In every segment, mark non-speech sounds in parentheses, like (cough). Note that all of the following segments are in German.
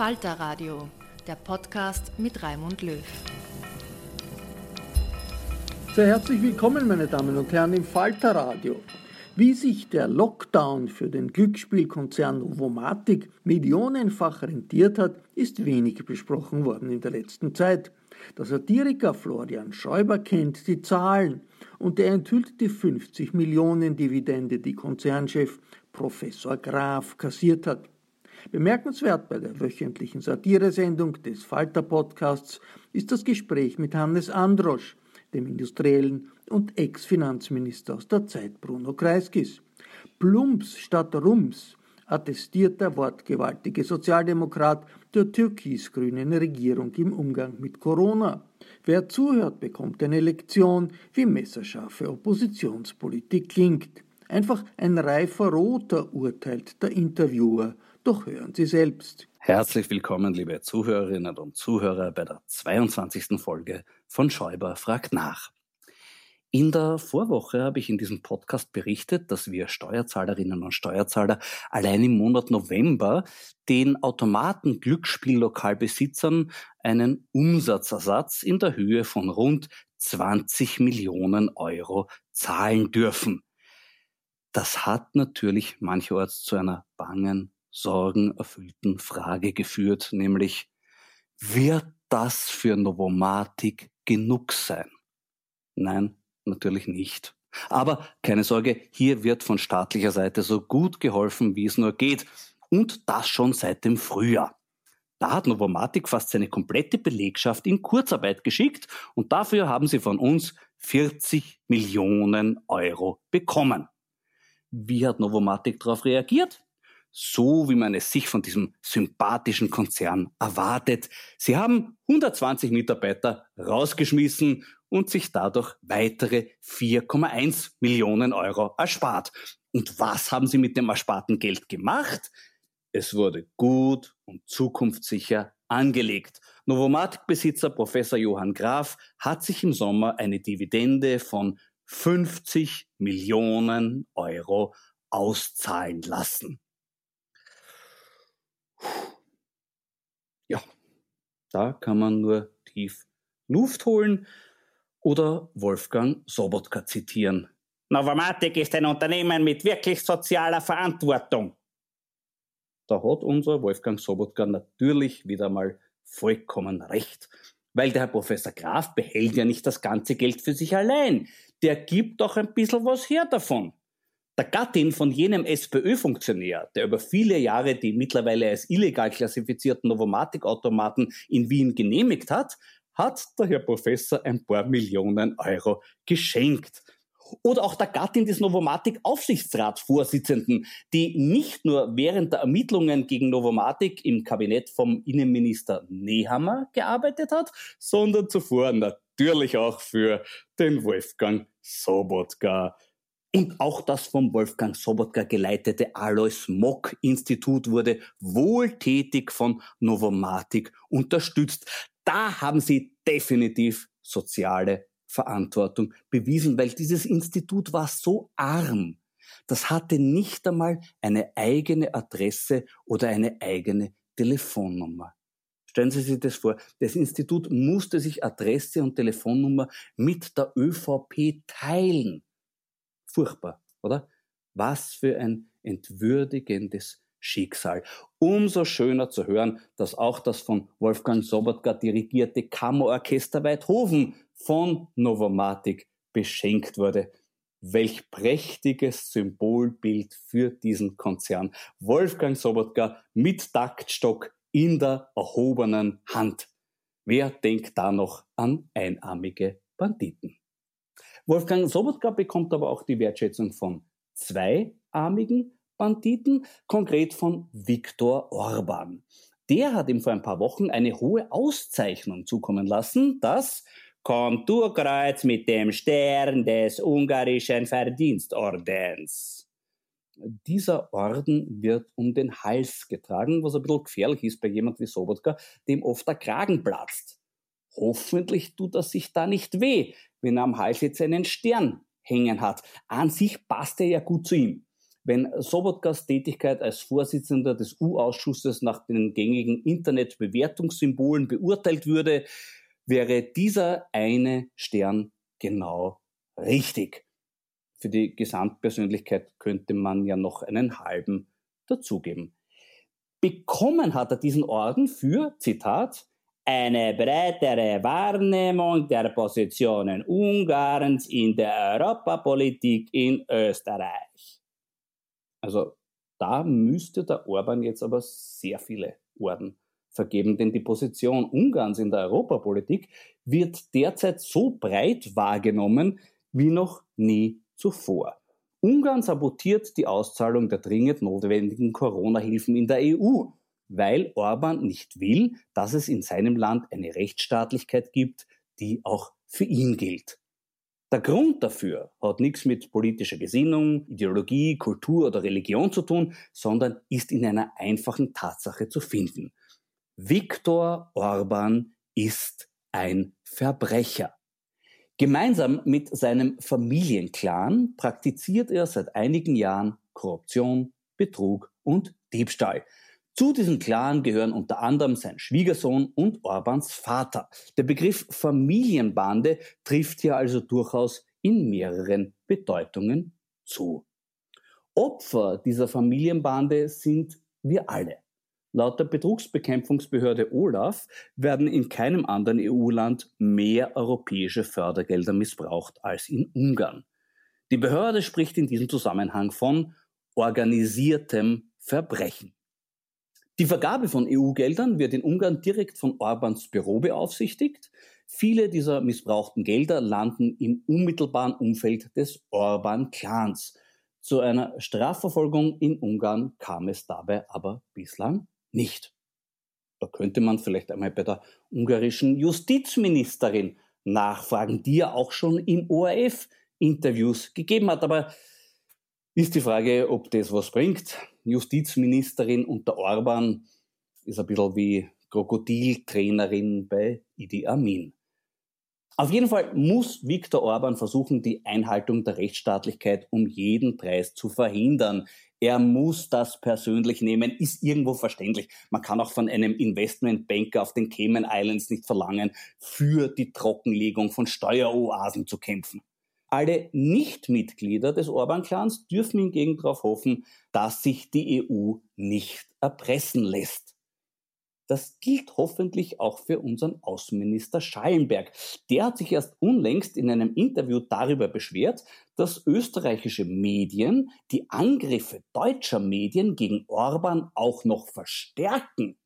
Falter Radio, der Podcast mit Raimund Löw. Sehr herzlich willkommen, meine Damen und Herren, im Falter Radio. Wie sich der Lockdown für den Glücksspielkonzern Novomatic millionenfach rentiert hat, ist wenig besprochen worden in der letzten Zeit. Der Satiriker Florian Schäuber kennt die Zahlen und er enthüllt die 50 Millionen Dividende, die Konzernchef Professor Graf kassiert hat. Bemerkenswert bei der wöchentlichen Satiresendung des Falter-Podcasts ist das Gespräch mit Hannes Androsch, dem Industriellen und Ex-Finanzminister aus der Zeit Bruno Kreiskis. Plumps statt Rums attestiert der wortgewaltige Sozialdemokrat der türkis-grünen Regierung im Umgang mit Corona. Wer zuhört, bekommt eine Lektion, wie messerscharfe Oppositionspolitik klingt. Einfach ein reifer Roter urteilt der Interviewer doch hören Sie selbst. Herzlich willkommen, liebe Zuhörerinnen und Zuhörer, bei der 22. Folge von Schäuber fragt nach. In der Vorwoche habe ich in diesem Podcast berichtet, dass wir Steuerzahlerinnen und Steuerzahler allein im Monat November den Automaten Glücksspiellokalbesitzern einen Umsatzersatz in der Höhe von rund 20 Millionen Euro zahlen dürfen. Das hat natürlich mancherorts zu einer bangen sorgenerfüllten Frage geführt, nämlich wird das für Novomatic genug sein? Nein, natürlich nicht. Aber keine Sorge, hier wird von staatlicher Seite so gut geholfen, wie es nur geht. Und das schon seit dem Frühjahr. Da hat Novomatic fast seine komplette Belegschaft in Kurzarbeit geschickt und dafür haben sie von uns 40 Millionen Euro bekommen. Wie hat Novomatic darauf reagiert? So wie man es sich von diesem sympathischen Konzern erwartet. Sie haben 120 Mitarbeiter rausgeschmissen und sich dadurch weitere 4,1 Millionen Euro erspart. Und was haben sie mit dem ersparten Geld gemacht? Es wurde gut und zukunftssicher angelegt. Novomatic-Besitzer Professor Johann Graf hat sich im Sommer eine Dividende von 50 Millionen Euro auszahlen lassen. Ja, da kann man nur tief Luft holen oder Wolfgang Sobotka zitieren. Novomatic ist ein Unternehmen mit wirklich sozialer Verantwortung. Da hat unser Wolfgang Sobotka natürlich wieder mal vollkommen recht. Weil der Herr Professor Graf behält ja nicht das ganze Geld für sich allein. Der gibt doch ein bisschen was her davon. Der Gattin von jenem SPÖ-Funktionär, der über viele Jahre die mittlerweile als illegal klassifizierten Novomatic-Automaten in Wien genehmigt hat, hat der Herr Professor ein paar Millionen Euro geschenkt. Oder auch der Gattin des Novomatic-Aufsichtsratsvorsitzenden, die nicht nur während der Ermittlungen gegen Novomatic im Kabinett vom Innenminister Nehammer gearbeitet hat, sondern zuvor natürlich auch für den Wolfgang Sobotka. Und auch das vom Wolfgang Sobotka geleitete Alois Mock Institut wurde wohltätig von Novomatic unterstützt da haben sie definitiv soziale Verantwortung bewiesen, weil dieses Institut war so arm. Das hatte nicht einmal eine eigene Adresse oder eine eigene Telefonnummer. Stellen Sie sich das vor. Das Institut musste sich Adresse und Telefonnummer mit der ÖVP teilen. Furchtbar, oder? Was für ein entwürdigendes Schicksal. Umso schöner zu hören, dass auch das von Wolfgang Sobotka dirigierte Kammerorchester Weidhofen von Novomatic beschenkt wurde. Welch prächtiges Symbolbild für diesen Konzern. Wolfgang Sobotka mit Taktstock in der erhobenen Hand. Wer denkt da noch an einarmige Banditen? Wolfgang Sobotka bekommt aber auch die Wertschätzung von zweiarmigen Banditen, konkret von Viktor Orban. Der hat ihm vor ein paar Wochen eine hohe Auszeichnung zukommen lassen, das Konturkreuz mit dem Stern des ungarischen Verdienstordens. Dieser Orden wird um den Hals getragen, was ein bisschen gefährlich ist bei jemand wie Sobotka, dem oft der Kragen platzt. Hoffentlich tut er sich da nicht weh, wenn er am Hals jetzt einen Stern hängen hat. An sich passt er ja gut zu ihm. Wenn Sobotkas Tätigkeit als Vorsitzender des U-Ausschusses nach den gängigen Internetbewertungssymbolen beurteilt würde, wäre dieser eine Stern genau richtig. Für die Gesamtpersönlichkeit könnte man ja noch einen halben dazugeben. Bekommen hat er diesen Orden für, Zitat, eine breitere Wahrnehmung der Positionen Ungarns in der Europapolitik in Österreich. Also da müsste der Orban jetzt aber sehr viele Orden vergeben, denn die Position Ungarns in der Europapolitik wird derzeit so breit wahrgenommen wie noch nie zuvor. Ungarn sabotiert die Auszahlung der dringend notwendigen Corona-Hilfen in der EU, weil Orban nicht will, dass es in seinem Land eine Rechtsstaatlichkeit gibt, die auch für ihn gilt. Der Grund dafür hat nichts mit politischer Gesinnung, Ideologie, Kultur oder Religion zu tun, sondern ist in einer einfachen Tatsache zu finden. Viktor Orban ist ein Verbrecher. Gemeinsam mit seinem Familienclan praktiziert er seit einigen Jahren Korruption, Betrug und Diebstahl. Zu diesem Clan gehören unter anderem sein Schwiegersohn und Orbans Vater. Der Begriff Familienbande trifft hier also durchaus in mehreren Bedeutungen zu. Opfer dieser Familienbande sind wir alle. Laut der Betrugsbekämpfungsbehörde Olaf werden in keinem anderen EU-Land mehr europäische Fördergelder missbraucht als in Ungarn. Die Behörde spricht in diesem Zusammenhang von organisiertem Verbrechen. Die Vergabe von EU-Geldern wird in Ungarn direkt von Orbans Büro beaufsichtigt. Viele dieser missbrauchten Gelder landen im unmittelbaren Umfeld des Orban-Clans. Zu einer Strafverfolgung in Ungarn kam es dabei aber bislang nicht. Da könnte man vielleicht einmal bei der ungarischen Justizministerin nachfragen, die ja auch schon im ORF Interviews gegeben hat. Aber ist die Frage, ob das was bringt. Justizministerin unter Orban ist ein bisschen wie Krokodiltrainerin bei Idi Amin. Auf jeden Fall muss Viktor Orban versuchen, die Einhaltung der Rechtsstaatlichkeit um jeden Preis zu verhindern. Er muss das persönlich nehmen, ist irgendwo verständlich. Man kann auch von einem Investmentbanker auf den Cayman Islands nicht verlangen, für die Trockenlegung von Steueroasen zu kämpfen. Alle Nichtmitglieder des Orban-Clans dürfen hingegen darauf hoffen, dass sich die EU nicht erpressen lässt. das gilt hoffentlich auch für unseren Außenminister Schallenberg. Der hat sich erst unlängst in einem Interview darüber beschwert, dass österreichische Medien die Angriffe deutscher Medien gegen Orban auch noch verstärken.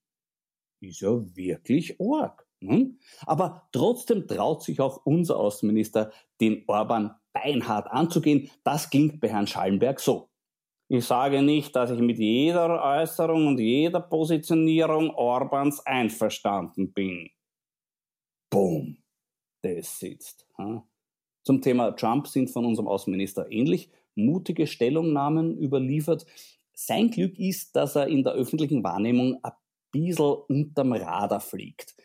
Ist ja wirklich arg. Hm? Aber trotzdem traut sich auch unser Außenminister, den Orban beinhart anzugehen. Das klingt bei Herrn Schallenberg so. Ich sage nicht, dass ich mit jeder Äußerung und jeder Positionierung Orbans einverstanden bin. Boom. Das sitzt. Zum Thema Trump sind von unserem Außenminister ähnlich mutige Stellungnahmen überliefert. Sein Glück ist, dass er in der öffentlichen Wahrnehmung ein bisschen unterm Radar fliegt.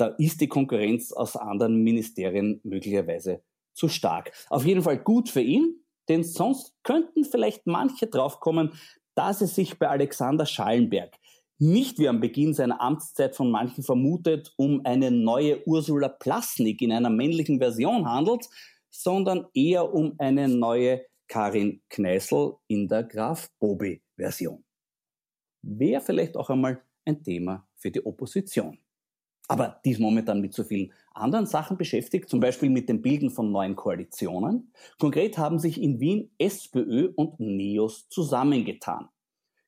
Da ist die Konkurrenz aus anderen Ministerien möglicherweise zu stark. Auf jeden Fall gut für ihn, denn sonst könnten vielleicht manche draufkommen, dass es sich bei Alexander Schallenberg nicht wie am Beginn seiner Amtszeit von manchen vermutet um eine neue Ursula Plasnik in einer männlichen Version handelt, sondern eher um eine neue Karin Kneißl in der Graf Bobi Version. Wäre vielleicht auch einmal ein Thema für die Opposition aber die ist momentan mit so vielen anderen Sachen beschäftigt, zum Beispiel mit dem Bilden von neuen Koalitionen. Konkret haben sich in Wien SPÖ und NEOS zusammengetan.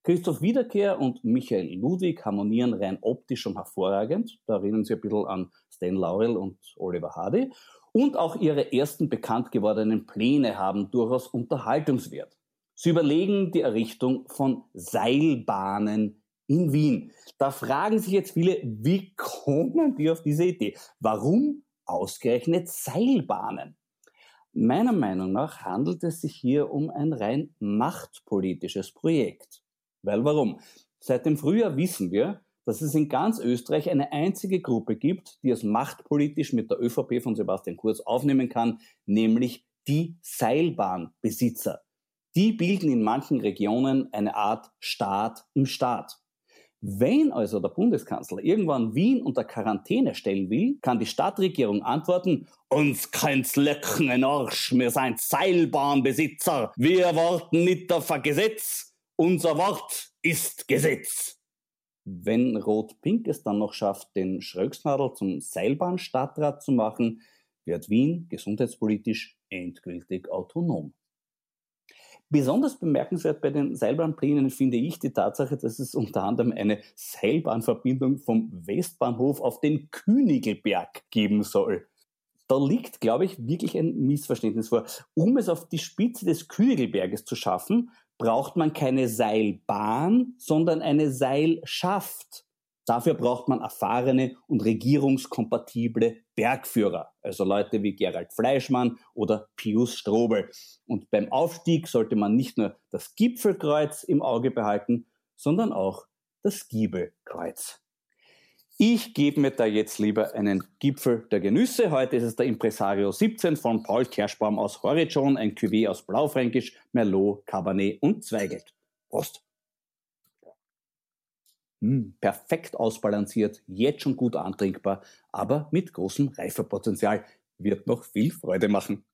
Christoph Wiederkehr und Michael Ludwig harmonieren rein optisch schon hervorragend. Da erinnern Sie ein bisschen an Stan Laurel und Oliver Hardy. Und auch ihre ersten bekannt gewordenen Pläne haben durchaus Unterhaltungswert. Sie überlegen die Errichtung von Seilbahnen in Wien. Da fragen sich jetzt viele, wie kommen die auf diese Idee? Warum ausgerechnet Seilbahnen? Meiner Meinung nach handelt es sich hier um ein rein machtpolitisches Projekt. Weil warum? Seit dem Frühjahr wissen wir, dass es in ganz Österreich eine einzige Gruppe gibt, die es machtpolitisch mit der ÖVP von Sebastian Kurz aufnehmen kann, nämlich die Seilbahnbesitzer. Die bilden in manchen Regionen eine Art Staat im Staat. Wenn also der Bundeskanzler irgendwann Wien unter Quarantäne stellen will, kann die Stadtregierung antworten, uns kann's lecken in Arsch, wir sind Seilbahnbesitzer, wir warten nicht auf ein Gesetz, unser Wort ist Gesetz. Wenn Rot-Pink es dann noch schafft, den Schröcksnadel zum Seilbahnstadtrat zu machen, wird Wien gesundheitspolitisch endgültig autonom. Besonders bemerkenswert bei den Seilbahnplänen finde ich die Tatsache, dass es unter anderem eine Seilbahnverbindung vom Westbahnhof auf den Königelberg geben soll. Da liegt, glaube ich, wirklich ein Missverständnis vor. Um es auf die Spitze des Königelberges zu schaffen, braucht man keine Seilbahn, sondern eine Seilschaft. Dafür braucht man erfahrene und regierungskompatible Bergführer, also Leute wie Gerald Fleischmann oder Pius Strobel. Und beim Aufstieg sollte man nicht nur das Gipfelkreuz im Auge behalten, sondern auch das Giebelkreuz. Ich gebe mir da jetzt lieber einen Gipfel der Genüsse. Heute ist es der Impresario 17 von Paul Kerschbaum aus Horizon, ein Cuvée aus Blaufränkisch, Merlot, Cabernet und Zweigelt. Prost! Hm, perfekt ausbalanciert, jetzt schon gut antrinkbar, aber mit großem Reifepotenzial. Wird noch viel Freude machen.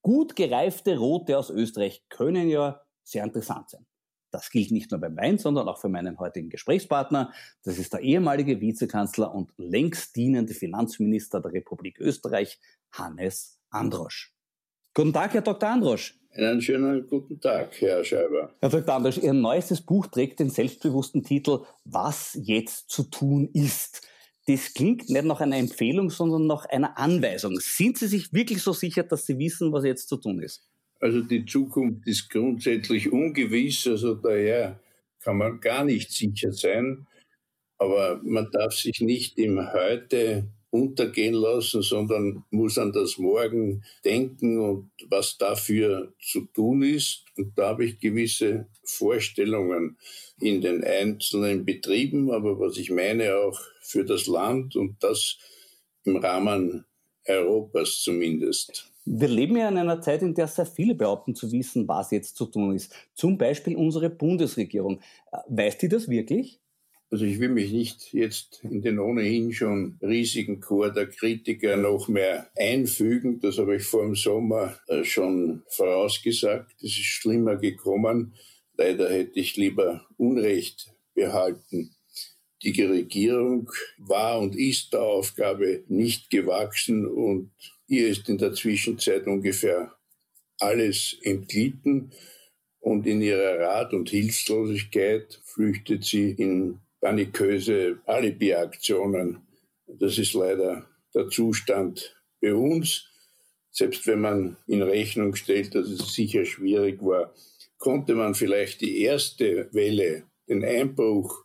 Gut gereifte Rote aus Österreich können ja sehr interessant sein. Das gilt nicht nur beim Wein, sondern auch für meinen heutigen Gesprächspartner. Das ist der ehemalige Vizekanzler und längst dienende Finanzminister der Republik Österreich, Hannes Androsch. Guten Tag, Herr Dr. Androsch. Einen schönen guten Tag, Herr Scheiber. Herr Dr. Anders, Ihr neuestes Buch trägt den selbstbewussten Titel Was jetzt zu tun ist. Das klingt nicht nach einer Empfehlung, sondern nach einer Anweisung. Sind Sie sich wirklich so sicher, dass Sie wissen, was jetzt zu tun ist? Also die Zukunft ist grundsätzlich ungewiss, also daher kann man gar nicht sicher sein. Aber man darf sich nicht im Heute untergehen lassen, sondern muss an das Morgen denken und was dafür zu tun ist. Und da habe ich gewisse Vorstellungen in den einzelnen Betrieben, aber was ich meine auch für das Land und das im Rahmen Europas zumindest. Wir leben ja in einer Zeit, in der sehr viele behaupten zu wissen, was jetzt zu tun ist. Zum Beispiel unsere Bundesregierung. Weiß die das wirklich? Also ich will mich nicht jetzt in den ohnehin schon riesigen Chor der Kritiker noch mehr einfügen. Das habe ich vor dem Sommer äh, schon vorausgesagt. Es ist schlimmer gekommen. Leider hätte ich lieber Unrecht behalten. Die Regierung war und ist der Aufgabe nicht gewachsen und ihr ist in der Zwischenzeit ungefähr alles entglitten und in ihrer Rat- und Hilflosigkeit flüchtet sie in paniköse Alibi-Aktionen. Das ist leider der Zustand bei uns. Selbst wenn man in Rechnung stellt, dass es sicher schwierig war, konnte man vielleicht die erste Welle, den Einbruch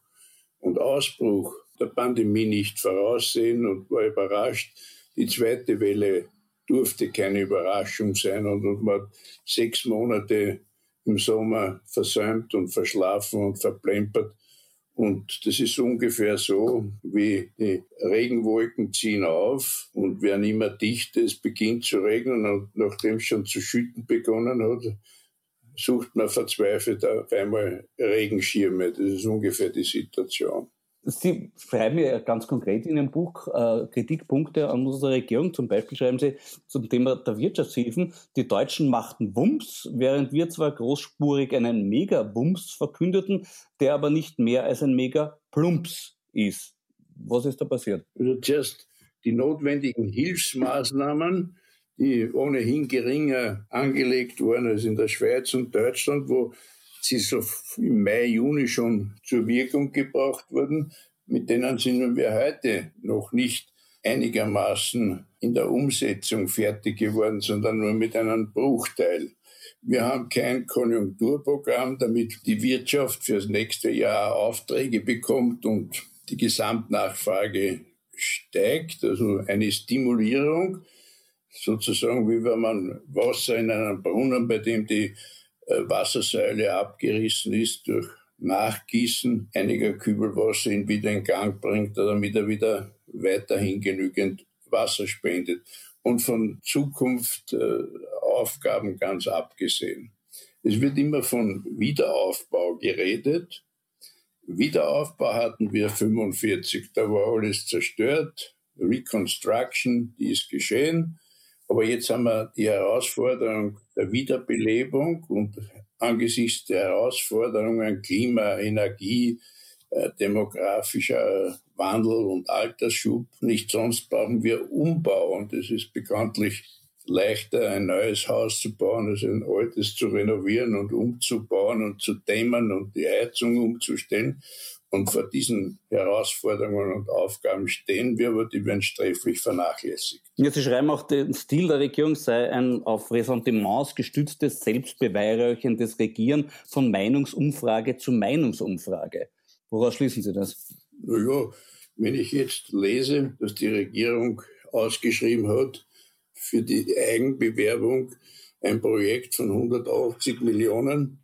und Ausbruch der Pandemie nicht voraussehen und war überrascht. Die zweite Welle durfte keine Überraschung sein und man hat sechs Monate im Sommer versäumt und verschlafen und verplempert. Und das ist ungefähr so, wie die Regenwolken ziehen auf und werden immer dichter, es beginnt zu regnen und nachdem es schon zu schütten begonnen hat, sucht man verzweifelt auf einmal Regenschirme. Das ist ungefähr die Situation. Sie schreiben ja ganz konkret in Ihrem Buch äh, Kritikpunkte an unsere Regierung. Zum Beispiel schreiben Sie zum Thema der Wirtschaftshilfen, die Deutschen machten Wumms, während wir zwar großspurig einen Mega-Wumms verkündeten, der aber nicht mehr als ein Mega-Plumps ist. Was ist da passiert? Also zuerst die notwendigen Hilfsmaßnahmen, die ohnehin geringer angelegt wurden als in der Schweiz und Deutschland, wo sie so im Mai, Juni schon zur Wirkung gebracht wurden, mit denen sind wir heute noch nicht einigermaßen in der Umsetzung fertig geworden, sondern nur mit einem Bruchteil. Wir haben kein Konjunkturprogramm, damit die Wirtschaft fürs nächste Jahr Aufträge bekommt und die Gesamtnachfrage steigt, also eine Stimulierung, sozusagen wie wenn man Wasser in einem Brunnen, bei dem die Wassersäule abgerissen ist durch Nachgießen einiger Kübel Wasser ihn wieder in Gang bringt, damit er wieder weiterhin genügend Wasser spendet. Und von Zukunftsaufgaben äh, ganz abgesehen. Es wird immer von Wiederaufbau geredet. Wiederaufbau hatten wir 45, da war alles zerstört. Reconstruction, die ist geschehen. Aber jetzt haben wir die Herausforderung der Wiederbelebung und angesichts der Herausforderungen Klima, Energie, äh, demografischer Wandel und Altersschub. Nicht sonst brauchen wir Umbau und es ist bekanntlich leichter, ein neues Haus zu bauen, als ein altes zu renovieren und umzubauen und zu dämmen und die Heizung umzustellen. Und vor diesen Herausforderungen und Aufgaben stehen wir, aber die werden sträflich vernachlässigt. Ja, Sie schreiben auch, der Stil der Regierung sei ein auf Ressentiments gestütztes, selbstbeweihräucherndes Regieren von Meinungsumfrage zu Meinungsumfrage. Woraus schließen Sie das? Naja, wenn ich jetzt lese, dass die Regierung ausgeschrieben hat für die Eigenbewerbung ein Projekt von 180 Millionen,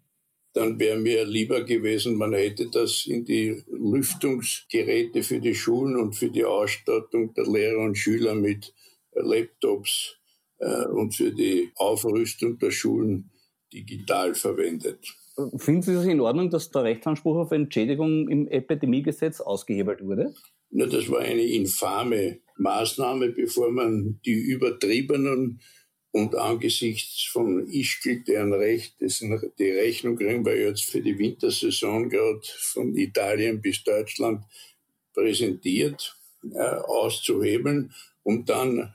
dann wäre mir lieber gewesen, man hätte das in die Lüftungsgeräte für die Schulen und für die Ausstattung der Lehrer und Schüler mit Laptops äh, und für die Aufrüstung der Schulen digital verwendet. Finden Sie es in Ordnung, dass der Rechtsanspruch auf Entschädigung im Epidemiegesetz ausgehebelt wurde? Na, das war eine infame Maßnahme, bevor man die übertriebenen und angesichts von Ischgl, deren Recht, dessen die Rechnung kriegen jetzt für die Wintersaison gerade von Italien bis Deutschland präsentiert, äh, auszuhebeln, um dann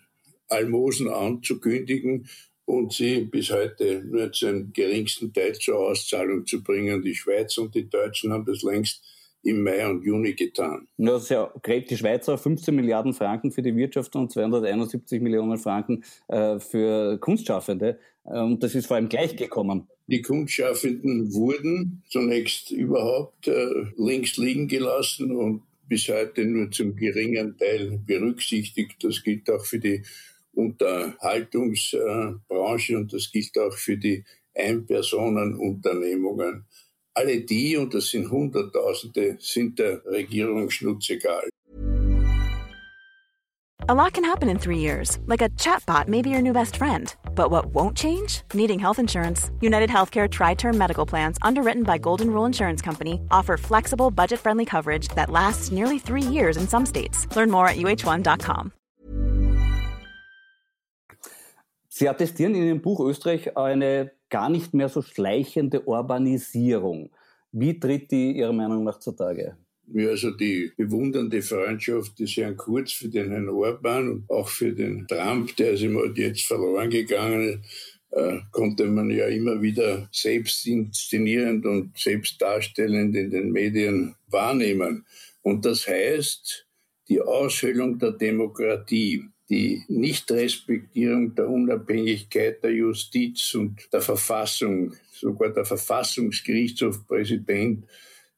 Almosen anzukündigen und sie bis heute nur zu einem geringsten Teil zur Auszahlung zu bringen. Die Schweiz und die Deutschen haben das längst im Mai und Juni getan. Das ja, gräbt die Schweizer 15 Milliarden Franken für die Wirtschaft und 271 Millionen Franken äh, für Kunstschaffende. Und das ist vor allem gleich gekommen. Die Kunstschaffenden wurden zunächst überhaupt äh, links liegen gelassen und bis heute nur zum geringen Teil berücksichtigt. Das gilt auch für die Unterhaltungsbranche und das gilt auch für die Einpersonenunternehmungen. Alle die, und das sind Hunderttausende, sind der Regierung schnurzegal. A lot can happen in three years, like a chatbot may be your new best friend. But what won't change? Needing health insurance. United Healthcare Tri Term Medical Plans, underwritten by Golden Rule Insurance Company, offer flexible, budget friendly coverage that lasts nearly three years in some states. Learn more at uh1.com. Sie attestieren in Ihrem Buch Österreich eine gar nicht mehr so schleichende Urbanisierung. Wie tritt die Ihrer Meinung nach zutage? mir also die bewundernde Freundschaft des Herrn Kurz für den Herrn Orban und auch für den Trump, der ist halt jetzt verloren gegangen, äh, konnte man ja immer wieder selbst inszenierend und selbst darstellend in den Medien wahrnehmen. Und das heißt, die Aushöhlung der Demokratie, die Nichtrespektierung der Unabhängigkeit der Justiz und der Verfassung, sogar der Verfassungsgerichtshofpräsident,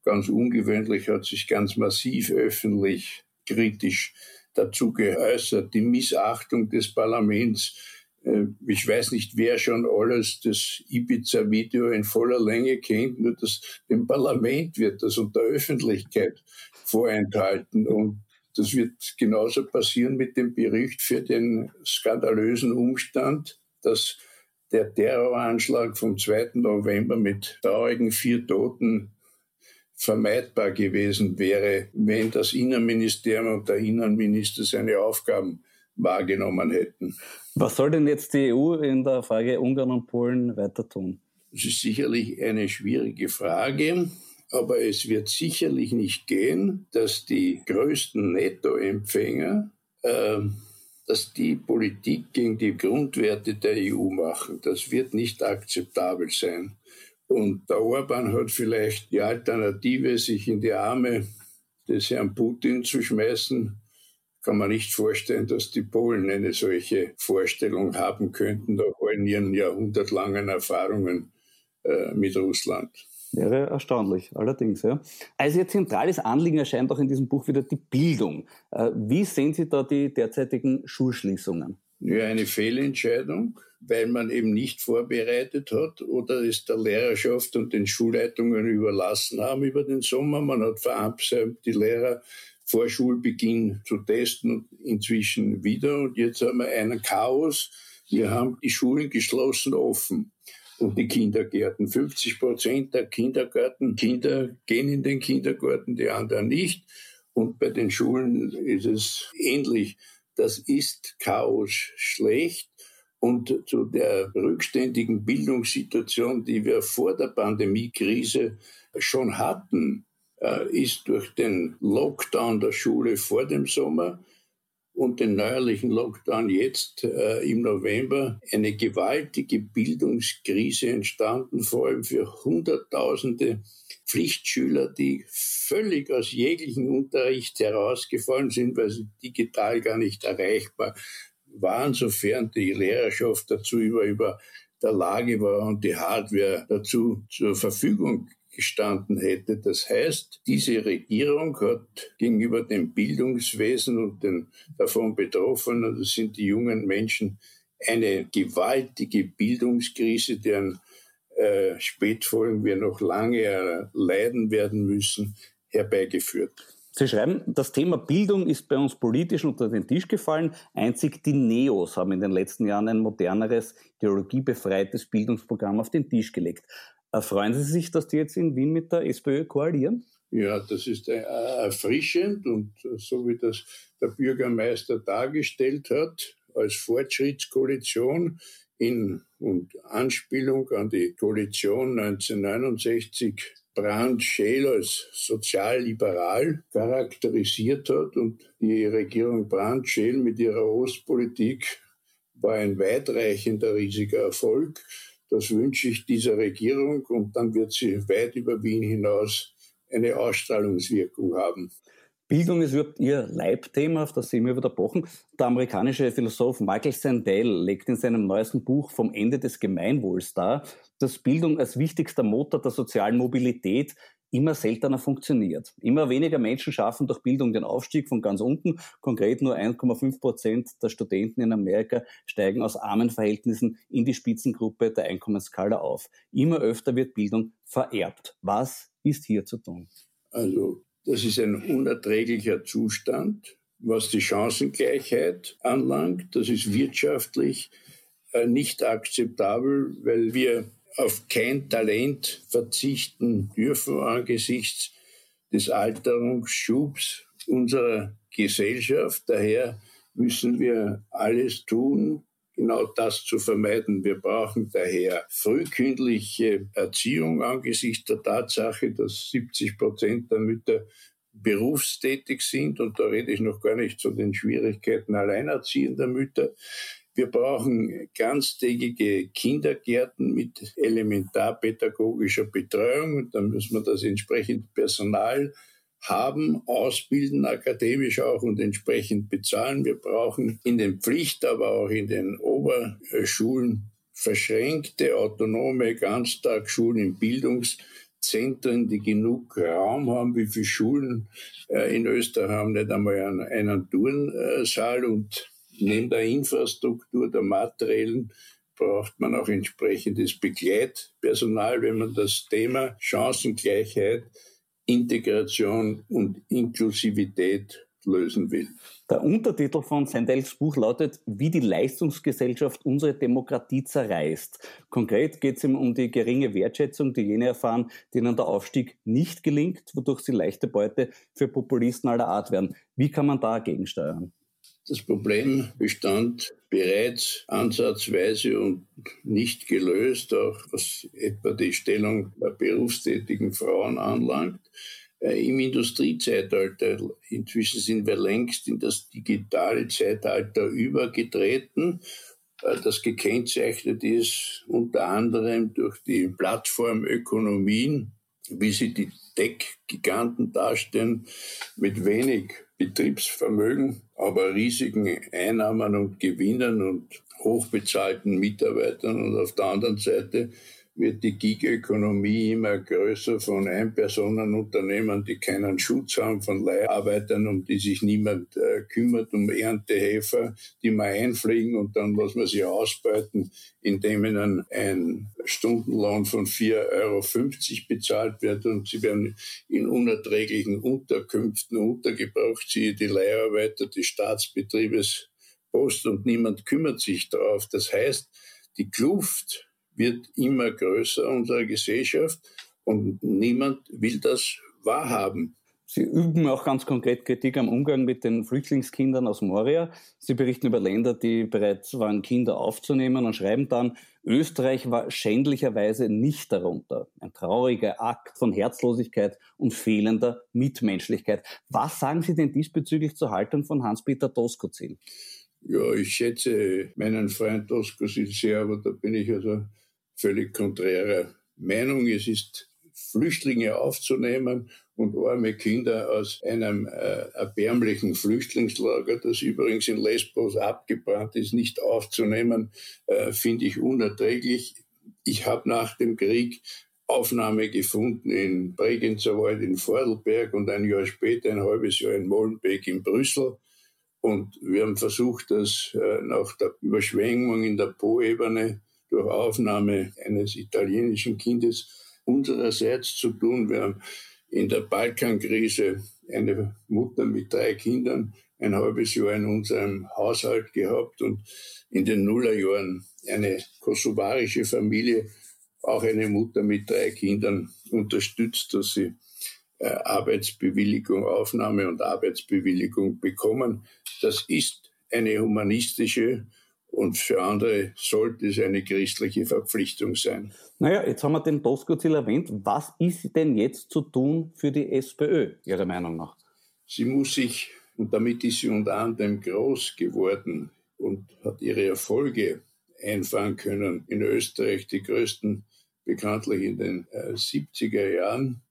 ganz ungewöhnlich, hat sich ganz massiv öffentlich kritisch dazu geäußert, die Missachtung des Parlaments. Äh, ich weiß nicht, wer schon alles das Ibiza-Video in voller Länge kennt, nur das, dem Parlament wird das und der Öffentlichkeit vorenthalten. Und das wird genauso passieren mit dem Bericht für den skandalösen Umstand, dass der Terroranschlag vom 2. November mit traurigen vier Toten vermeidbar gewesen wäre, wenn das Innenministerium und der Innenminister seine Aufgaben wahrgenommen hätten. Was soll denn jetzt die EU in der Frage Ungarn und Polen weiter tun? Das ist sicherlich eine schwierige Frage. Aber es wird sicherlich nicht gehen, dass die größten Nettoempfänger, äh, dass die Politik gegen die Grundwerte der EU machen. Das wird nicht akzeptabel sein. Und der Orban hat vielleicht die Alternative, sich in die Arme des Herrn Putin zu schmeißen. Kann man nicht vorstellen, dass die Polen eine solche Vorstellung haben könnten, nach all ihren jahrhundertlangen Erfahrungen äh, mit Russland. Wäre erstaunlich, allerdings. Ja. Also Ihr zentrales Anliegen erscheint auch in diesem Buch wieder die Bildung. Äh, wie sehen Sie da die derzeitigen Schulschließungen? Ja, eine Fehlentscheidung, weil man eben nicht vorbereitet hat oder es der Lehrerschaft und den Schulleitungen überlassen haben über den Sommer. Man hat verabsäumt, die Lehrer vor Schulbeginn zu testen und inzwischen wieder. Und jetzt haben wir einen Chaos. Wir haben die Schulen geschlossen offen und die Kindergärten. 50 Prozent der Kindergartenkinder gehen in den Kindergarten, die anderen nicht. Und bei den Schulen ist es ähnlich. Das ist Chaos schlecht. Und zu der rückständigen Bildungssituation, die wir vor der Pandemiekrise schon hatten, äh, ist durch den Lockdown der Schule vor dem Sommer und den neuerlichen Lockdown jetzt äh, im November. Eine gewaltige Bildungskrise entstanden, vor allem für Hunderttausende Pflichtschüler, die völlig aus jeglichen Unterricht herausgefallen sind, weil sie digital gar nicht erreichbar waren, sofern die Lehrerschaft dazu über, über der Lage war und die Hardware dazu zur Verfügung gestanden hätte. Das heißt, diese Regierung hat gegenüber dem Bildungswesen und den davon Betroffenen, das sind die jungen Menschen, eine gewaltige Bildungskrise, deren äh, Spätfolgen wir noch lange äh, leiden werden müssen, herbeigeführt. Sie schreiben, das Thema Bildung ist bei uns politisch unter den Tisch gefallen. Einzig die Neos haben in den letzten Jahren ein moderneres, ideologiebefreites Bildungsprogramm auf den Tisch gelegt. Freuen Sie sich, dass die jetzt in Wien mit der SPÖ koalieren? Ja, das ist äh, erfrischend und so wie das der Bürgermeister dargestellt hat, als Fortschrittskoalition in und Anspielung an die Koalition 1969 Brandt Scheel als sozialliberal charakterisiert hat und die Regierung Brandt Scheel mit ihrer Ostpolitik war ein weitreichender riesiger Erfolg. Das wünsche ich dieser Regierung und dann wird sie weit über Wien hinaus eine Ausstrahlungswirkung haben. Bildung ist überhaupt Ihr Leibthema, auf das Sie immer wieder pochen. Der amerikanische Philosoph Michael Sandel legt in seinem neuesten Buch Vom Ende des Gemeinwohls dar, dass Bildung als wichtigster Motor der sozialen Mobilität immer seltener funktioniert. Immer weniger Menschen schaffen durch Bildung den Aufstieg von ganz unten. Konkret nur 1,5 Prozent der Studenten in Amerika steigen aus armen Verhältnissen in die Spitzengruppe der Einkommensskala auf. Immer öfter wird Bildung vererbt. Was ist hier zu tun? Also, das ist ein unerträglicher Zustand, was die Chancengleichheit anlangt. Das ist wirtschaftlich äh, nicht akzeptabel, weil wir auf kein Talent verzichten dürfen angesichts des Alterungsschubs unserer Gesellschaft. Daher müssen wir alles tun, genau das zu vermeiden. Wir brauchen daher frühkindliche Erziehung angesichts der Tatsache, dass 70 Prozent der Mütter berufstätig sind, und da rede ich noch gar nicht von den Schwierigkeiten alleinerziehender Mütter. Wir brauchen ganztägige Kindergärten mit elementarpädagogischer Betreuung und dann müssen wir das entsprechend Personal haben, ausbilden, akademisch auch und entsprechend bezahlen. Wir brauchen in den Pflicht, aber auch in den Oberschulen verschränkte, autonome Ganztagsschulen in Bildungszentren, die genug Raum haben. Wie viele Schulen äh, in Österreich haben nicht einmal einen, einen Turnsaal und neben der Infrastruktur, der materiellen, braucht man auch entsprechendes Begleitpersonal, wenn man das Thema Chancengleichheit Integration und Inklusivität lösen will. Der Untertitel von Sendels Buch lautet, wie die Leistungsgesellschaft unsere Demokratie zerreißt. Konkret geht es ihm um die geringe Wertschätzung, die jene erfahren, denen der Aufstieg nicht gelingt, wodurch sie leichte Beute für Populisten aller Art werden. Wie kann man dagegen steuern? Das Problem bestand bereits ansatzweise und nicht gelöst, auch was etwa die Stellung der berufstätigen Frauen anlangt. Äh, Im Industriezeitalter, inzwischen sind wir längst in das digitale Zeitalter übergetreten, äh, das gekennzeichnet ist unter anderem durch die Plattformökonomien, wie sie die Tech-Giganten darstellen, mit wenig Betriebsvermögen, aber riesigen Einnahmen und Gewinnen und hochbezahlten Mitarbeitern. Und auf der anderen Seite wird die Gig-Ökonomie immer größer von Einpersonenunternehmen, die keinen Schutz haben, von Leiharbeitern, um die sich niemand äh, kümmert, um Erntehelfer, die mal einfliegen und dann muss man sie ausbeuten, indem ihnen ein Stundenlohn von 4,50 Euro bezahlt wird und sie werden in unerträglichen Unterkünften untergebracht, siehe die Leiharbeiter des Staatsbetriebes Post und niemand kümmert sich darauf. Das heißt, die Kluft wird immer größer, unsere Gesellschaft, und niemand will das wahrhaben. Sie üben auch ganz konkret Kritik am Umgang mit den Flüchtlingskindern aus Moria. Sie berichten über Länder, die bereits waren, Kinder aufzunehmen und schreiben dann, Österreich war schändlicherweise nicht darunter. Ein trauriger Akt von Herzlosigkeit und fehlender Mitmenschlichkeit. Was sagen Sie denn diesbezüglich zur Haltung von Hans-Peter Doskozil? Ja, ich schätze meinen Freund Doskozil sehr, aber da bin ich also völlig konträrer Meinung. Es ist Flüchtlinge aufzunehmen und arme Kinder aus einem äh, erbärmlichen Flüchtlingslager, das übrigens in Lesbos abgebrannt ist, nicht aufzunehmen, äh, finde ich unerträglich. Ich habe nach dem Krieg Aufnahme gefunden in Bregenzerwald in Vordelberg und ein Jahr später, ein halbes Jahr in Molenbeek in Brüssel. Und wir haben versucht, das äh, nach der Überschwemmung in der Po-Ebene durch Aufnahme eines italienischen Kindes unsererseits zu tun. Wir haben in der Balkankrise eine Mutter mit drei Kindern ein halbes Jahr in unserem Haushalt gehabt und in den Nullerjahren eine kosovarische Familie, auch eine Mutter mit drei Kindern unterstützt, dass sie äh, Arbeitsbewilligung, Aufnahme und Arbeitsbewilligung bekommen. Das ist eine humanistische und für andere sollte es eine christliche Verpflichtung sein. Naja, jetzt haben wir den Doskozil erwähnt. Was ist denn jetzt zu tun für die SPÖ, Ihrer Meinung nach? Sie muss sich, und damit ist sie unter anderem groß geworden und hat ihre Erfolge einfahren können in Österreich, die größten bekanntlich in den äh, 70er Jahren,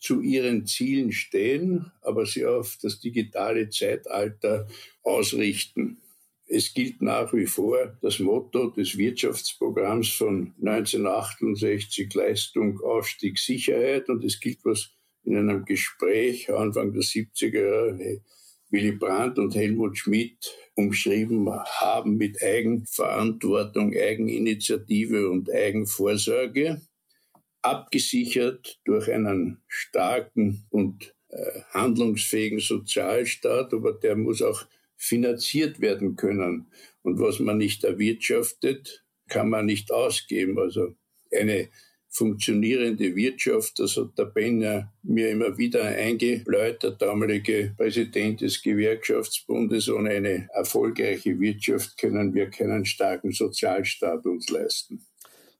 zu ihren Zielen stehen, aber sie auf das digitale Zeitalter ausrichten. Es gilt nach wie vor das Motto des Wirtschaftsprogramms von 1968 Leistung, Aufstieg, Sicherheit. Und es gilt, was in einem Gespräch Anfang der 70er Jahre Willy Brandt und Helmut Schmidt umschrieben haben mit Eigenverantwortung, Eigeninitiative und Eigenvorsorge, abgesichert durch einen starken und äh, handlungsfähigen Sozialstaat, aber der muss auch finanziert werden können. Und was man nicht erwirtschaftet, kann man nicht ausgeben. Also eine funktionierende Wirtschaft, das hat der Benner mir immer wieder eingebläut, der damalige Präsident des Gewerkschaftsbundes. Ohne eine erfolgreiche Wirtschaft können wir keinen starken Sozialstaat uns leisten.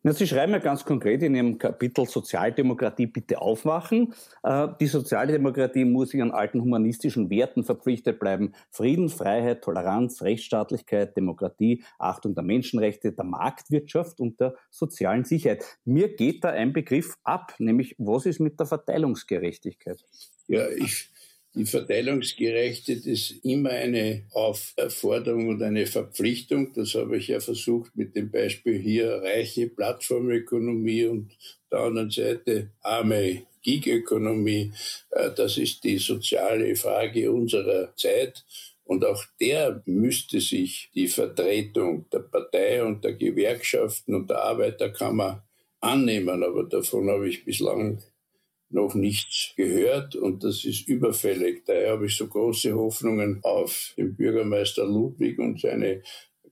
Na, Sie schreiben ja ganz konkret in Ihrem Kapitel Sozialdemokratie bitte aufwachen. Äh, die Sozialdemokratie muss ihren alten humanistischen Werten verpflichtet bleiben. Frieden, Freiheit, Toleranz, Rechtsstaatlichkeit, Demokratie, Achtung der Menschenrechte, der Marktwirtschaft und der sozialen Sicherheit. Mir geht da ein Begriff ab, nämlich was ist mit der Verteilungsgerechtigkeit? Ja, ich die Verteilungsgerechte ist immer eine Aufforderung und eine Verpflichtung. Das habe ich ja versucht mit dem Beispiel hier reiche Plattformökonomie und der anderen Seite arme Gig-Ökonomie. Äh, das ist die soziale Frage unserer Zeit. Und auch der müsste sich die Vertretung der Partei und der Gewerkschaften und der Arbeiterkammer annehmen. Aber davon habe ich bislang noch nichts gehört und das ist überfällig. Daher habe ich so große Hoffnungen auf den Bürgermeister Ludwig und seine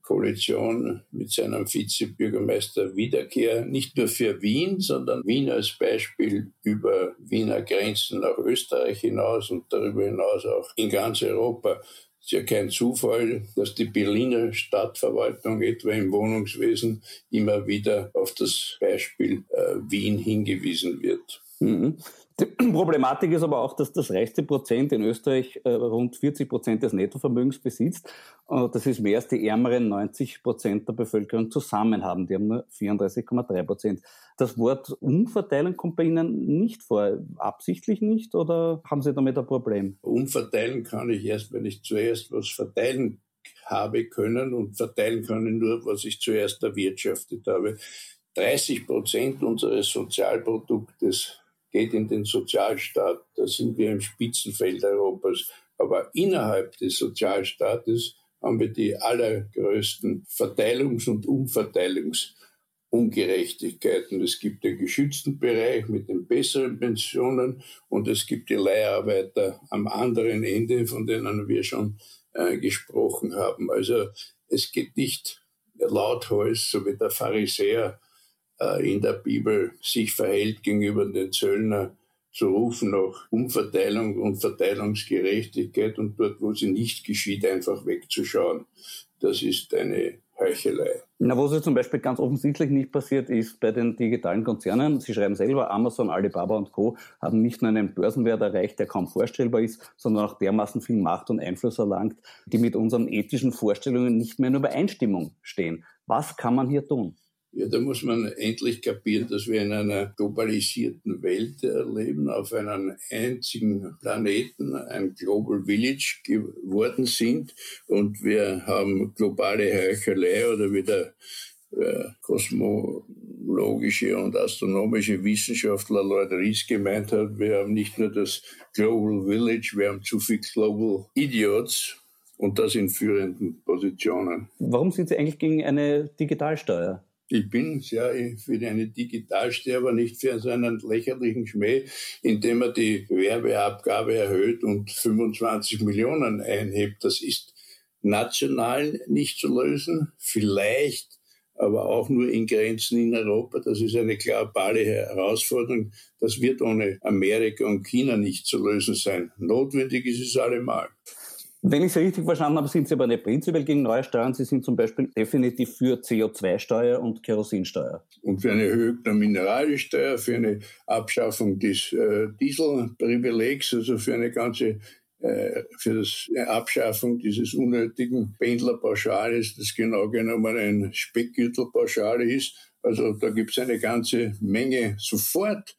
Koalition mit seinem Vizebürgermeister Wiederkehr, nicht nur für Wien, sondern Wien als Beispiel über Wiener Grenzen nach Österreich hinaus und darüber hinaus auch in ganz Europa. Es ist ja kein Zufall, dass die Berliner Stadtverwaltung etwa im Wohnungswesen immer wieder auf das Beispiel äh, Wien hingewiesen wird. Mhm. Die (clears throat) Problematik ist aber auch, dass das reichste Prozent in Österreich äh, rund 40 Prozent des Nettovermögens besitzt. Äh, das ist mehr als die ärmeren 90 Prozent der Bevölkerung zusammen haben. Die haben nur 34,3 Prozent. Das Wort Umverteilen kommt bei Ihnen nicht vor. Absichtlich nicht oder haben Sie damit ein Problem? Umverteilen kann ich erst, wenn ich zuerst was verteilen habe können und verteilen können nur, was ich zuerst erwirtschaftet habe. 30 Prozent unseres Sozialproduktes geht in den Sozialstaat. Da sind wir im Spitzenfeld Europas. Aber innerhalb des Sozialstaates haben wir die allergrößten Verteilungs- und Umverteilungsungerechtigkeiten. Es gibt den geschützten Bereich mit den besseren Pensionen und es gibt die Leiharbeiter am anderen Ende, von denen wir schon äh, gesprochen haben. Also es geht nicht lauthals, so wie der Pharisäer in der Bibel sich verhält gegenüber den Zöllner, zu rufen nach Umverteilung und Verteilungsgerechtigkeit und dort, wo sie nicht geschieht, einfach wegzuschauen. Das ist eine Heuchelei. Na, wo es zum Beispiel ganz offensichtlich nicht passiert ist bei den digitalen Konzernen. Sie schreiben selber, Amazon, Alibaba und Co. haben nicht nur einen Börsenwert erreicht, der kaum vorstellbar ist, sondern auch dermaßen viel Macht und Einfluss erlangt, die mit unseren ethischen Vorstellungen nicht mehr in Übereinstimmung stehen. Was kann man hier tun? Ja, da muss man endlich kapieren, dass wir in einer globalisierten Welt leben, auf einem einzigen Planeten, ein Global Village geworden sind und wir haben globale Heuchelei oder wie der äh, kosmologische und astronomische Wissenschaftler Lloyd Ries gemeint hat, wir haben nicht nur das Global Village, wir haben zu viel Global Idiots und das in führenden Positionen. Warum sind Sie eigentlich gegen eine Digitalsteuer? Ich bin sehr für eine Digitalsteuer, aber nicht für so einen lächerlichen Schmäh, indem er die Werbeabgabe erhöht und 25 Millionen einhebt. Das ist national nicht zu lösen, vielleicht aber auch nur in Grenzen in Europa. Das ist eine globale Herausforderung. Das wird ohne Amerika und China nicht zu lösen sein. Notwendig ist es allemal. Wenn ich es richtig verstanden habe, sind Sie aber nicht prinzipiell gegen neue Steuern. Sie sind zum Beispiel definitiv für CO2-Steuer und Kerosinsteuer. Und für eine Erhöhung der Mineralsteuer, für eine Abschaffung des äh, Dieselprivilegs, also für eine ganze äh, für das Abschaffung dieses unnötigen Pendlerpauschales, das genau genommen ein Speckgürtelpauschale ist. Also da gibt es eine ganze Menge sofort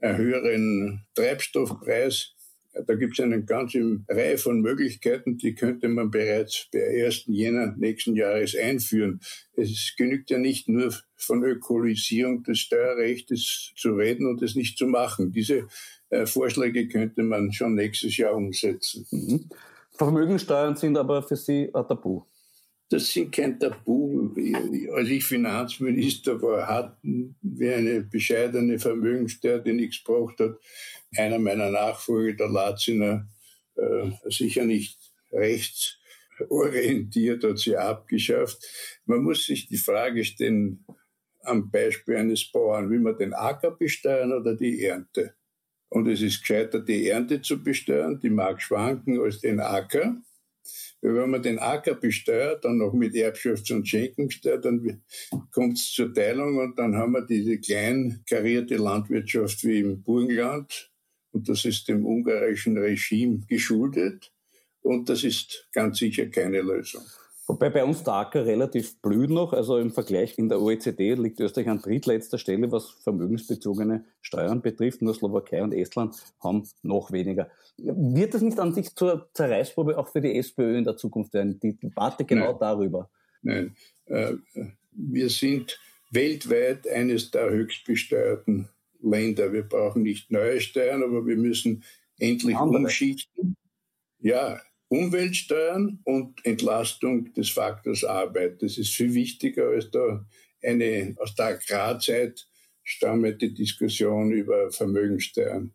höheren Treibstoffpreis da gibt es eine ganze Reihe von Möglichkeiten, die könnte man bereits per 1. Jänner nächsten Jahres einführen. Es genügt ja nicht nur von Ökolisierung des Steuerrechts zu reden und es nicht zu machen. Diese äh, Vorschläge könnte man schon nächstes Jahr umsetzen. Mhm. Vermögensteuern sind aber für Sie ein Tabu. Das sind kein Tabu. Als ich Finanzminister war, hatten wir eine bescheidene Vermögenssteuer, die nichts gebraucht hat einer meiner Nachfolger, der Latziner, äh, sicher nicht rechtsorientiert, hat sie abgeschafft. Man muss sich die Frage stellen, am Beispiel eines Bauern, will man den Acker besteuern oder die Ernte? Und es ist gescheiter, die Ernte zu besteuern, die mag schwanken als den Acker. Wenn man den Acker besteuert, dann noch mit Erbschafts- und Schenkungssteuer, dann kommt es zur Teilung und dann haben wir diese klein karierte Landwirtschaft wie im Burgenland. Und das ist dem ungarischen Regime geschuldet. Und das ist ganz sicher keine Lösung. Wobei bei uns der Acker relativ blüht noch. Also im Vergleich in der OECD liegt Österreich an drittletzter Stelle, was vermögensbezogene Steuern betrifft. Nur Slowakei und Estland haben noch weniger. Wird das nicht an sich zur Zerreißprobe auch für die SPÖ in der Zukunft werden? Die Debatte genau Nein. darüber. Nein. Äh, wir sind weltweit eines der höchstbesteuerten Länder. Wir brauchen nicht neue Steuern, aber wir müssen endlich Andere. umschichten. Ja, Umweltsteuern und Entlastung des Faktors Arbeit. Das ist viel wichtiger als da eine aus der Agrarzeit stammende Diskussion über Vermögensteuern.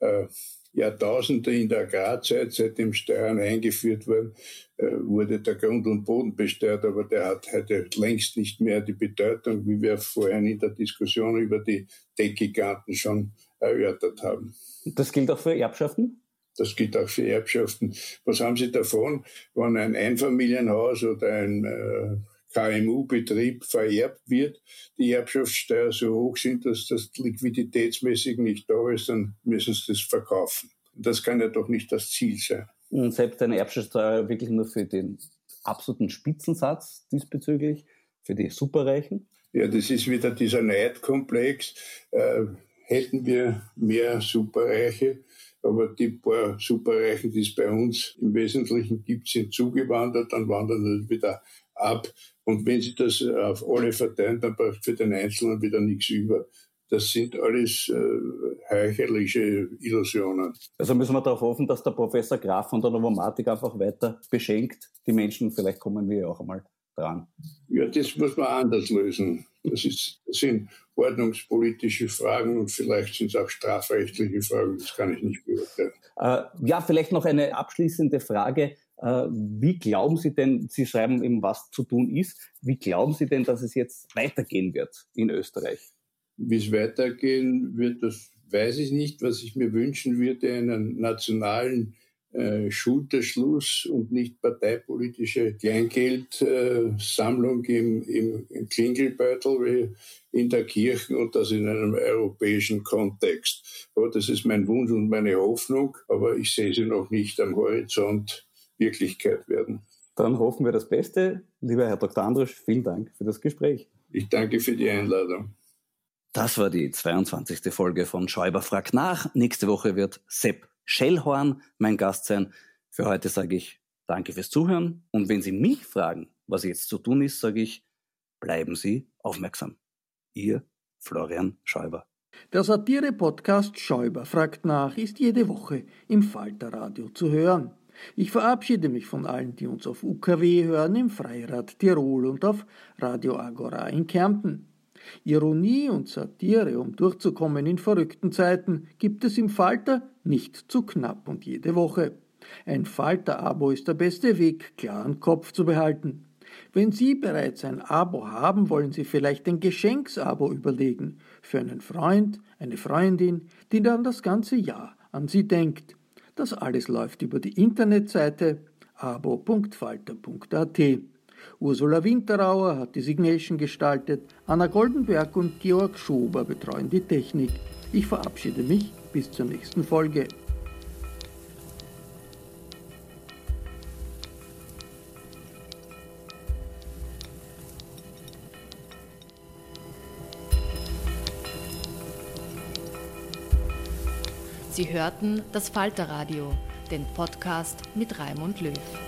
Äh, Jahrtausende in der Agrarzeit, seitdem Steuern eingeführt wurden, äh, wurde der Grund und Boden besteuert, aber der hat heute längst nicht mehr die Bedeutung, wie wir vorhin in der Diskussion über die Tech-Giganten schon erörtert haben. Das gilt auch für Erbschaften? Das gilt auch für Erbschaften. Was haben Sie davon, wenn ein Einfamilienhaus oder ein äh, KMU-Betrieb vererbt wird, die Erbschaftssteuer so hoch sind, dass das liquiditätsmäßig nicht da ist, dann müssen sie das verkaufen. Das kann ja doch nicht das Ziel sein. Und selbst eine Erbschaftssteuer wirklich nur für den absoluten Spitzensatz diesbezüglich, für die Superreichen? Ja, das ist wieder dieser Neidkomplex. Äh, hätten wir mehr Superreiche, aber die paar Superreichen, die es bei uns im Wesentlichen gibt, sind zugewandert, dann wandern sie wieder ab. Und wenn sie das auf alle verteilen, dann braucht für den Einzelnen wieder nichts über. Das sind alles äh, heucherliche Illusionen. Also müssen wir darauf hoffen, dass der Professor Graf von der Novomatik einfach weiter beschenkt. Die Menschen, vielleicht kommen wir ja auch einmal dran. Ja, das muss man anders lösen. Das, ist, das sind ordnungspolitische Fragen und vielleicht sind es auch strafrechtliche Fragen, das kann ich nicht beurteilen. Äh, ja, vielleicht noch eine abschließende Frage. Äh, wie glauben Sie denn, Sie schreiben eben, was zu tun ist, wie glauben Sie denn, dass es jetzt weitergehen wird in Österreich? Wie es weitergehen wird, das weiß ich nicht. Was ich mir wünschen würde, einen nationalen äh, Schulterschluss und nicht parteipolitische Kleingeldsammlung äh, im, im, im Klingelbeutel wie in der Kirche und das in einem europäischen Kontext. Aber das ist mein Wunsch und meine Hoffnung, aber ich sehe sie noch nicht am Horizont Wirklichkeit werden. Dann hoffen wir das Beste. Lieber Herr Dr. Andrusch, vielen Dank für das Gespräch. Ich danke für die Einladung. Das war die 22. Folge von Schäuber fragt nach. Nächste Woche wird Sepp Schellhorn mein Gast sein. Für heute sage ich Danke fürs Zuhören. Und wenn Sie mich fragen, was jetzt zu tun ist, sage ich, bleiben Sie aufmerksam. Ihr Florian Schäuber. Der Satire-Podcast Schäuber fragt nach ist jede Woche im Falterradio zu hören. Ich verabschiede mich von allen, die uns auf UKW hören, im Freirad Tirol und auf Radio Agora in Kärnten. Ironie und Satire, um durchzukommen in verrückten Zeiten, gibt es im Falter nicht zu knapp und jede Woche. Ein Falter-Abo ist der beste Weg, klaren Kopf zu behalten. Wenn Sie bereits ein Abo haben, wollen Sie vielleicht ein Geschenksabo überlegen. Für einen Freund, eine Freundin, die dann das ganze Jahr an Sie denkt. Das alles läuft über die Internetseite abo.falter.at. Ursula Winterauer hat die Signation gestaltet, Anna Goldenberg und Georg Schober betreuen die Technik. Ich verabschiede mich bis zur nächsten Folge. Sie hörten das Falterradio, den Podcast mit Raimund Löw.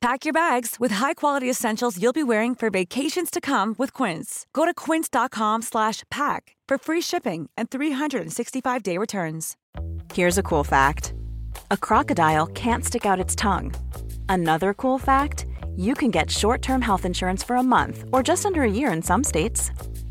Pack your bags with high-quality essentials you'll be wearing for vacations to come with Quince. Go to quince.com/pack for free shipping and 365-day returns. Here's a cool fact. a crocodile can't stick out its tongue. Another cool fact you can get short term health insurance for a month or just under a year in some states.